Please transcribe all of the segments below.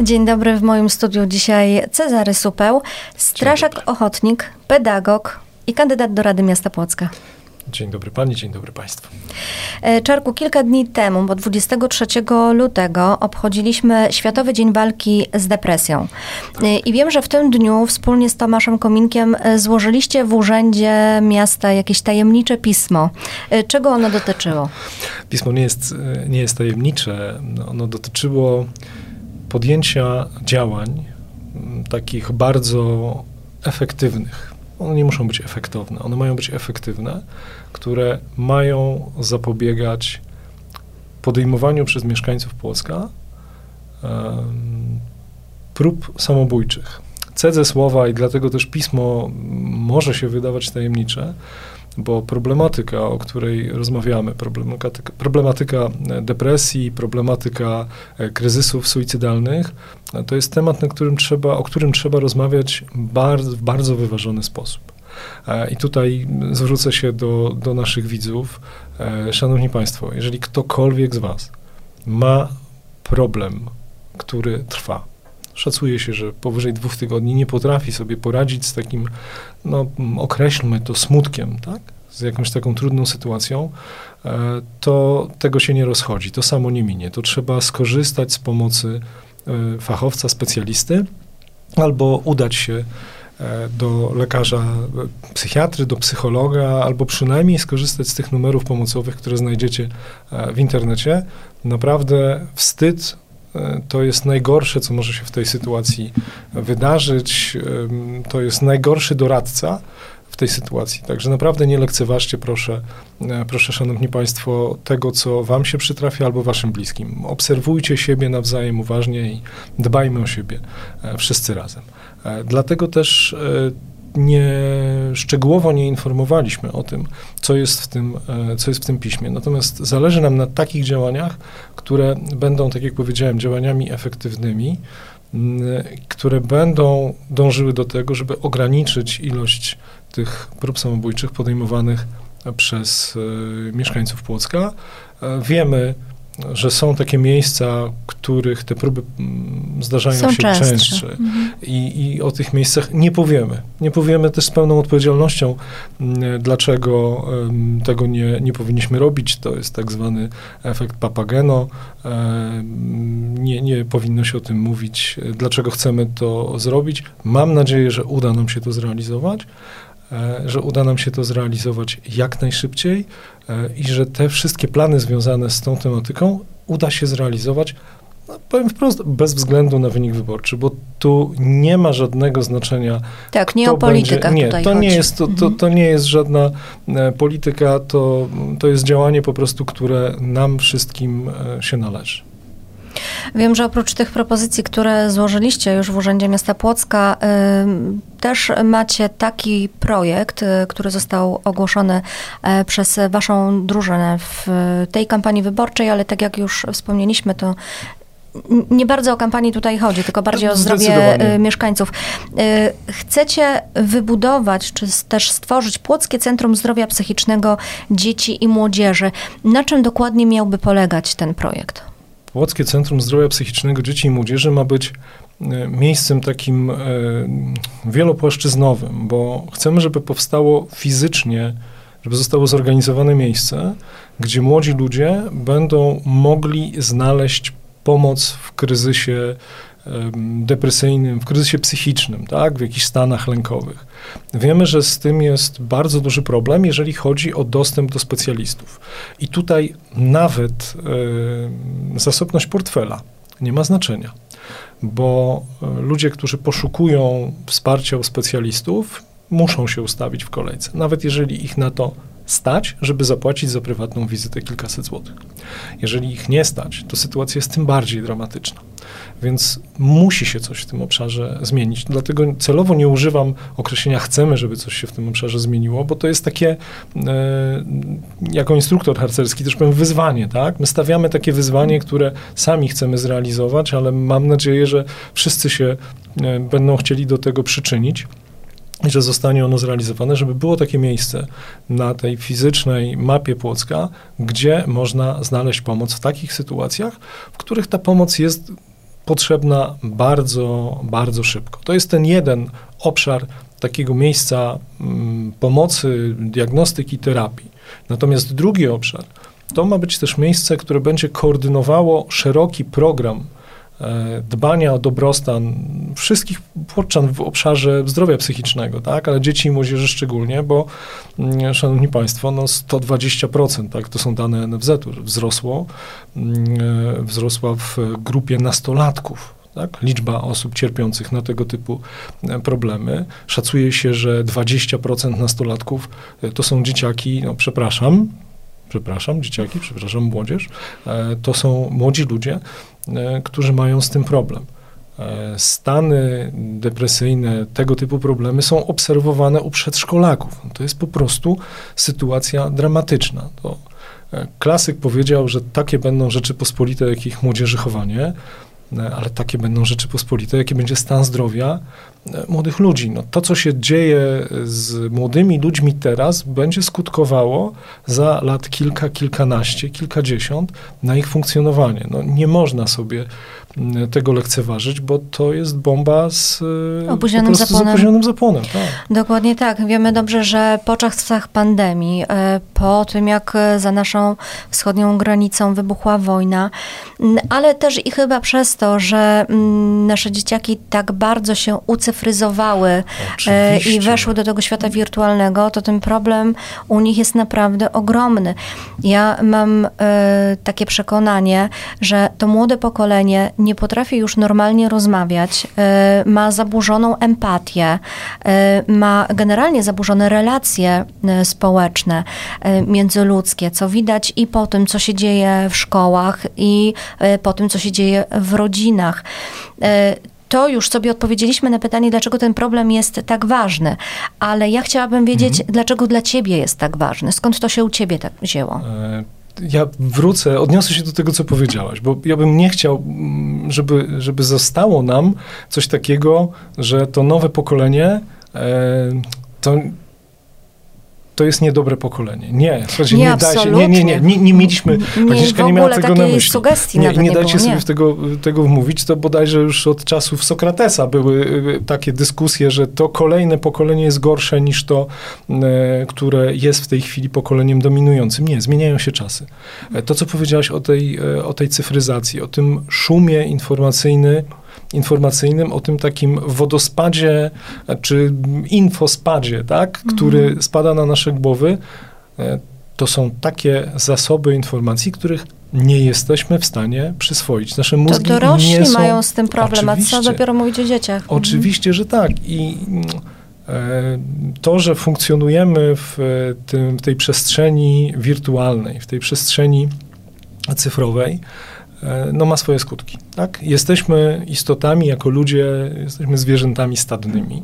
Dzień dobry, w moim studiu dzisiaj Cezary Supeł, strażak ochotnik, pedagog i kandydat do Rady Miasta Płocka. Dzień dobry Pani, dzień dobry Państwu. E, Czarku, kilka dni temu, bo 23 lutego obchodziliśmy Światowy Dzień Walki z Depresją. E, I wiem, że w tym dniu wspólnie z Tomaszem Kominkiem e, złożyliście w Urzędzie Miasta jakieś tajemnicze pismo. Czego ono dotyczyło? Pismo nie jest, nie jest tajemnicze. Ono dotyczyło podjęcia działań takich bardzo efektywnych one nie muszą być efektowne, one mają być efektywne, które mają zapobiegać podejmowaniu przez mieszkańców Płocka um, prób samobójczych. Cedzę słowa i dlatego też pismo może się wydawać tajemnicze, bo problematyka, o której rozmawiamy, problematyka, problematyka depresji, problematyka e, kryzysów suicydalnych, to jest temat, na którym trzeba, o którym trzeba rozmawiać bardzo, w bardzo wyważony sposób. E, I tutaj zwrócę się do, do naszych widzów. E, szanowni Państwo, jeżeli ktokolwiek z Was ma problem, który trwa, szacuje się, że powyżej dwóch tygodni nie potrafi sobie poradzić z takim, no określmy to smutkiem, tak? Z jakąś taką trudną sytuacją, e, to tego się nie rozchodzi, to samo nie minie. To trzeba skorzystać z pomocy e, fachowca, specjalisty, albo udać się e, do lekarza psychiatry, do psychologa, albo przynajmniej skorzystać z tych numerów pomocowych, które znajdziecie w internecie. Naprawdę wstyd to jest najgorsze, co może się w tej sytuacji wydarzyć. To jest najgorszy doradca w tej sytuacji. Także naprawdę nie lekceważcie, proszę, e, proszę, szanowni państwo, tego, co wam się przytrafia albo waszym bliskim. Obserwujcie siebie nawzajem uważnie i dbajmy o siebie e, wszyscy razem. E, dlatego też nie, szczegółowo nie informowaliśmy o tym, co jest, w tym, co jest w tym piśmie. Natomiast zależy nam na takich działaniach, które będą, tak jak powiedziałem, działaniami efektywnymi, które będą dążyły do tego, żeby ograniczyć ilość tych prób samobójczych podejmowanych przez y, mieszkańców Płocka. E, wiemy, że są takie miejsca, których te próby mm, zdarzają są się częstsze, częstsze. Mhm. I, I, o tych miejscach nie powiemy. Nie powiemy też z pełną odpowiedzialnością, mm, dlaczego tego nie, nie powinniśmy robić. To jest tak zwany efekt Papageno. Nie, nie powinno się o tym mówić, dlaczego chcemy to zrobić. Mam nadzieję, że uda nam się to zrealizować. E, że uda nam się to zrealizować jak najszybciej e, i że te wszystkie plany związane z tą tematyką uda się zrealizować, no, powiem wprost, bez względu na wynik wyborczy, bo tu nie ma żadnego znaczenia. Tak, nie o politykę będzie, nie, to chodzi. nie jest to, to, to mhm. nie jest żadna e, polityka, to, to jest działanie po prostu, które nam wszystkim e, się należy. Wiem, że oprócz tych propozycji, które złożyliście już w Urzędzie Miasta Płocka, y, też macie taki projekt, y, który został ogłoszony y, przez waszą drużynę w tej kampanii wyborczej, ale tak jak już wspomnieliśmy, to nie bardzo o kampanii tutaj chodzi, tylko bardziej o zdrowie mieszkańców. Chcecie wybudować, czy też stworzyć Płockie Centrum Zdrowia Psychicznego Dzieci i Młodzieży. Na czym dokładnie miałby polegać ten projekt? Płockie Centrum Zdrowia Psychicznego Dzieci i Młodzieży ma być e, miejscem takim e, wielopłaszczyznowym, bo chcemy, żeby powstało fizycznie, żeby zostało zorganizowane miejsce, gdzie młodzi ludzie będą mogli znaleźć pomoc w kryzysie depresyjnym, w kryzysie psychicznym, tak, w jakichś stanach lękowych. Wiemy, że z tym jest bardzo duży problem, jeżeli chodzi o dostęp do specjalistów. I tutaj nawet y, zasobność portfela nie ma znaczenia, bo e, ludzie, którzy poszukują wsparcia u specjalistów, muszą się ustawić w kolejce, nawet jeżeli ich na to stać, żeby zapłacić za prywatną wizytę kilkaset złotych. Jeżeli ich nie stać, to sytuacja jest tym bardziej dramatyczna. Więc musi się coś w tym obszarze zmienić. Dlatego celowo nie używam określenia chcemy, żeby coś się w tym obszarze zmieniło, bo to jest takie, e, jako instruktor harcerski też powiem wyzwanie, tak? My stawiamy takie wyzwanie, które sami chcemy zrealizować, ale mam nadzieję, że wszyscy się e, będą chcieli do tego przyczynić i że zostanie ono zrealizowane, żeby było takie miejsce na tej fizycznej mapie Płocka, gdzie można znaleźć pomoc w takich sytuacjach, w których ta pomoc jest potrzebna bardzo, bardzo szybko. To jest ten jeden obszar takiego miejsca mm, pomocy, diagnostyki, terapii. Natomiast drugi obszar to ma być też miejsce, które będzie koordynowało szeroki program dbania o dobrostan wszystkich płoczan w obszarze zdrowia psychicznego, tak, ale dzieci i młodzieży szczególnie, bo mm, szanowni państwo, no 120%, tak, to są dane NFZ-u, wzrosło, mm, e, wzrosła w grupie nastolatków, tak? Liczba osób cierpiących na tego typu e, problemy. Szacuje się, że 20% nastolatków to są dzieciaki, no przepraszam, przepraszam, dzieciaki, przepraszam, młodzież, e, to są młodzi ludzie, e, którzy mają z tym problem. E, stany depresyjne, tego typu problemy są obserwowane u przedszkolaków. To jest po prostu sytuacja dramatyczna. To klasyk powiedział, że takie będą rzeczy pospolite, jakich młodzieży chowanie, ale takie będą rzeczy pospolite, jaki będzie stan zdrowia młodych ludzi. No, to, co się dzieje z młodymi ludźmi teraz, będzie skutkowało za lat kilka, kilkanaście, kilkadziesiąt na ich funkcjonowanie. No, nie można sobie tego lekceważyć, bo to jest bomba z e, opóźnionym zapłonem. Z opóźnionym zapłonem tak. Dokładnie tak. Wiemy dobrze, że po czasach pandemii, e, po tym jak za naszą wschodnią granicą wybuchła wojna, ale też i chyba przez to, że nasze dzieciaki tak bardzo się e, Oczywiście. i weszły do tego świata wirtualnego, to ten problem u nich jest naprawdę ogromny. Ja mam takie przekonanie, że to młode pokolenie nie potrafi już normalnie rozmawiać, e, ma zaburzoną empatię, ma generalnie zaburzone relacje społeczne, międzyludzkie, co widać i po tym, co się dzieje w szkołach, i po tym, co się dzieje w rodzinach to już sobie odpowiedzieliśmy na pytanie, dlaczego ten problem jest tak ważny, ale ja chciałabym wiedzieć, mhm. dlaczego dla ciebie jest tak ważny, skąd to się u ciebie tak wzięło? Ja wrócę, odniosę się do tego, co powiedziałaś, bo ja bym nie chciał, mm, żeby, żeby zostało nam coś takiego, że to nowe pokolenie e, to to jest niedobre pokolenie. Nie, słuchajcie, nie, nie dajcie, nie, nie, nie, nie, nie mieliśmy, nie, Agnieszka nie miała tego na myśli. Sugestii nie, nie, nie dajcie było, sobie nie. tego, tego wmówić, to bodajże już od czasów Sokratesa były y, takie dyskusje, że to kolejne pokolenie jest gorsze niż to, e, które jest w tej chwili pokoleniem dominującym. Nie, zmieniają się czasy. E, to, co powiedziałaś o tej, e, o tej cyfryzacji, o tym szumie informacyjnym, informacyjnym, o tym takim wodospadzie czy infospadzie, tak, który mhm. spada na nasze głowy. E, to są takie zasoby informacji, których nie jesteśmy w stanie przyswoić. Nasze mózgi to dorośli nie są... mają z tym problem, a co dopiero mówić o dzieciach. Mhm. Oczywiście, że tak. I e, to, że funkcjonujemy w, tym, w tej przestrzeni wirtualnej, w tej przestrzeni cyfrowej, E, no ma swoje skutki. Tak? Jesteśmy istotami, jako ludzie, jesteśmy zwierzętami stadnymi.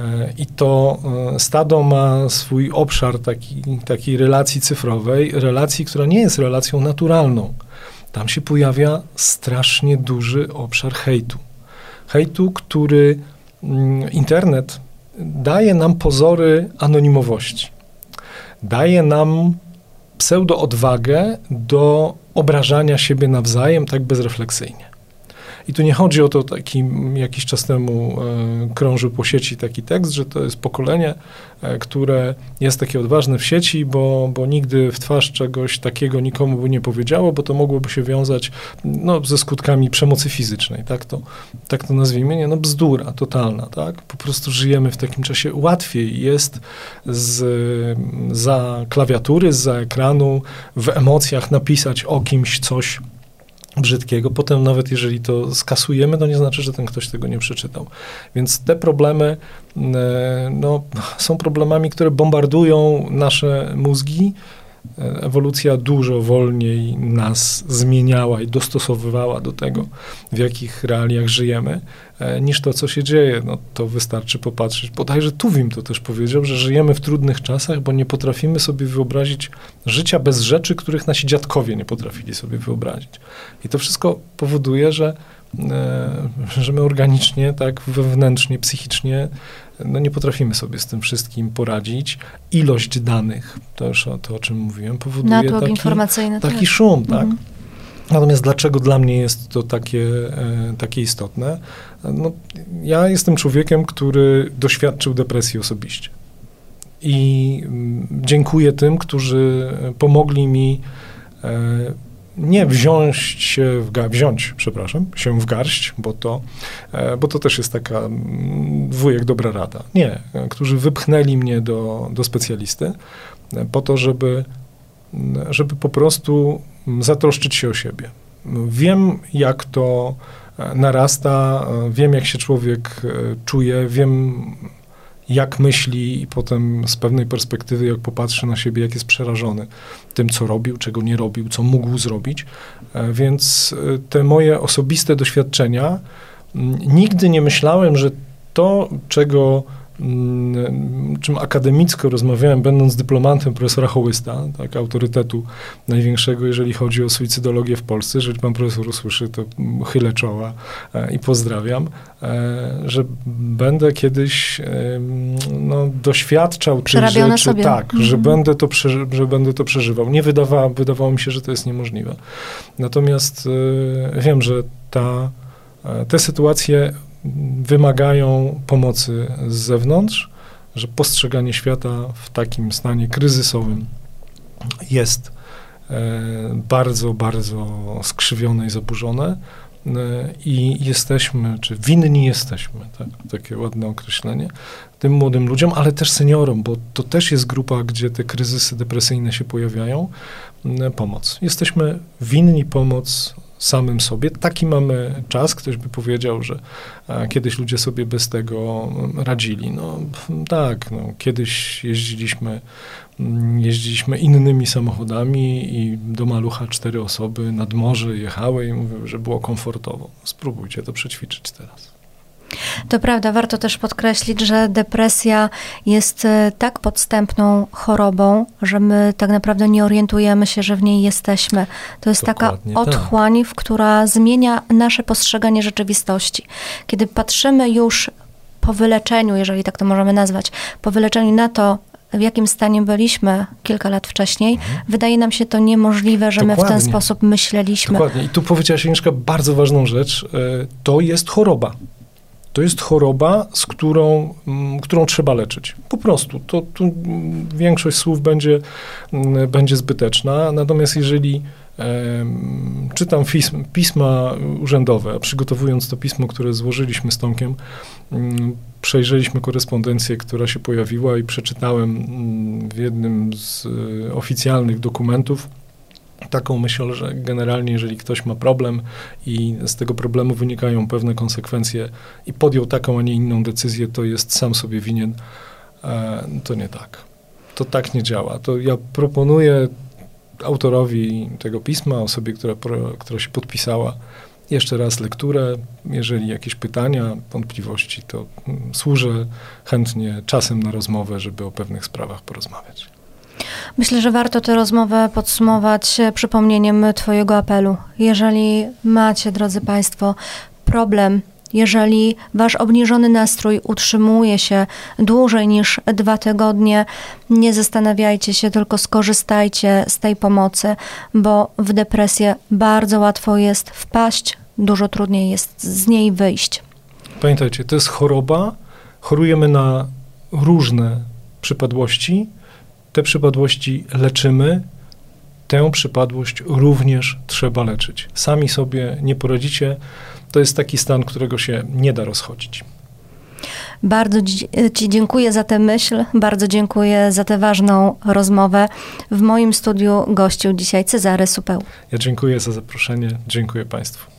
E, I to e, stado ma swój obszar taki, takiej relacji cyfrowej, relacji, która nie jest relacją naturalną. Tam się pojawia strasznie duży obszar hejtu. Hejtu, który mm, internet daje nam pozory anonimowości. Daje nam pseudo-odwagę do obrażania siebie nawzajem tak bezrefleksyjnie. I tu nie chodzi o to, taki jakiś czas temu e, krążył po sieci taki tekst, że to jest pokolenie, e, które jest takie odważne w sieci, bo, bo nigdy w twarz czegoś takiego nikomu by nie powiedziało, bo to mogłoby się wiązać no, ze skutkami przemocy fizycznej, tak to, tak to nazwijmy, nie, no bzdura totalna, tak, po prostu żyjemy w takim czasie, łatwiej jest z, za klawiatury, za ekranu, w emocjach napisać o kimś coś, brzydkiego. Potem nawet jeżeli to skasujemy, to nie znaczy, że ten ktoś tego nie przeczytał. Więc te problemy e, no, są problemami, które bombardują nasze mózgi. Ewolucja dużo wolniej nas zmieniała i dostosowywała do tego, w jakich realiach żyjemy. E, niż to, co się dzieje. No, to wystarczy popatrzeć. Bodajże Tuwim to też powiedział, że żyjemy w trudnych czasach, bo nie potrafimy sobie wyobrazić życia bez rzeczy, których nasi dziadkowie nie potrafili sobie wyobrazić. I to wszystko powoduje, że, e, że my organicznie, tak wewnętrznie, psychicznie, no nie potrafimy sobie z tym wszystkim poradzić. Ilość danych, to już o, to, o czym mówiłem, powoduje taki, informacyjny, taki tak. szum, tak? Mhm. Natomiast dlaczego dla mnie jest to takie, e, takie istotne? No, ja jestem człowiekiem, który doświadczył depresji osobiście. I mm, dziękuję tym, którzy pomogli mi e, nie wziąć się w garść, wziąć, przepraszam, się w garść, bo to, e, bo to też jest taka mm, wujek dobra rada. Nie, którzy wypchnęli mnie do, do specjalisty po to, żeby, żeby po prostu zatroszczyć się o siebie. Wiem, jak to e, narasta, e, wiem, jak się człowiek e, czuje, wiem, jak myśli i potem z pewnej perspektywy, jak popatrzy na siebie, jak jest przerażony tym, co robił, czego nie robił, co mógł zrobić. Więc te moje osobiste doświadczenia, nigdy nie myślałem, że to, czego Mm, czym akademicko rozmawiałem, będąc dyplomantem profesora Hołysta, tak, autorytetu największego, jeżeli chodzi o suicydologię w Polsce. Jeżeli pan profesor usłyszy, to chylę czoła e, i pozdrawiam, e, że będę kiedyś no, doświadczał tych rzeczy, sobie. tak, mhm. że, będę to że będę to przeżywał. Nie wydawało, wydawało mi się, że to jest niemożliwe. Natomiast e, wiem, że ta, te sytuacje wymagają pomocy z zewnątrz, że postrzeganie świata w takim stanie kryzysowym jest e, bardzo, bardzo skrzywione i zaburzone e, i jesteśmy, czy winni jesteśmy, tak, takie ładne określenie, tym młodym ludziom, ale też seniorom, bo to też jest grupa, gdzie te kryzysy depresyjne się pojawiają, pomoc. Jesteśmy winni pomoc samym sobie. Taki mamy czas. Ktoś by powiedział, że kiedyś ludzie sobie bez tego radzili. No tak, no, kiedyś jeździliśmy, mm, jeździliśmy innymi samochodami i do malucha cztery osoby nad morze jechały i mówiły, że było komfortowo. Spróbujcie to przećwiczyć teraz. To prawda, warto też podkreślić, że depresja jest e, tak podstępną chorobą, że my tak naprawdę nie orientujemy się, że w niej jesteśmy. To jest Dokładnie taka otchłań, tak. która zmienia nasze postrzeganie rzeczywistości. Kiedy patrzymy już po wyleczeniu, jeżeli tak to możemy nazwać, po wyleczeniu na to, w jakim stanie byliśmy kilka lat wcześniej, mhm. wydaje nam się to niemożliwe, że Dokładnie. my w ten sposób myśleliśmy. Dokładnie. I tu powiedziałaś, Agnieszka, bardzo ważną rzecz. E, to jest choroba. To jest choroba, z którą, mm, którą trzeba leczyć. Po prostu. To, to większość słów będzie, mm, będzie zbyteczna. Natomiast jeżeli czytam pism, pisma urzędowe, a przygotowując to pismo, które złożyliśmy z Tomkiem, mm, przejrzeliśmy korespondencję, która się pojawiła i przeczytałem w jednym z e, oficjalnych dokumentów taką myśl, że generalnie jeżeli ktoś ma problem i z tego problemu wynikają pewne konsekwencje i podjął taką, a nie inną decyzję, to jest sam sobie winien, e, to nie tak. To tak nie działa. To ja proponuję autorowi tego pisma, osobie, która, która się podpisała, jeszcze raz lekturę. Jeżeli jakieś pytania, wątpliwości, to mm, służę chętnie czasem na rozmowę, żeby o pewnych sprawach porozmawiać. Myślę, że warto tę rozmowę podsumować przypomnieniem Twojego apelu. Jeżeli macie, drodzy Państwo, problem jeżeli wasz obniżony nastrój utrzymuje się dłużej niż dwa tygodnie, nie zastanawiajcie się, tylko skorzystajcie z tej pomocy, bo w depresję bardzo łatwo jest wpaść, dużo trudniej jest z niej wyjść. Pamiętajcie, to jest choroba. Chorujemy na różne przypadłości te przypadłości leczymy, tę przypadłość również trzeba leczyć. Sami sobie nie poradzicie. To jest taki stan, którego się nie da rozchodzić. Bardzo Ci dziękuję za tę myśl, bardzo dziękuję za tę ważną rozmowę. W moim studiu gościł dzisiaj Cezary Supeł. Ja dziękuję za zaproszenie, dziękuję Państwu.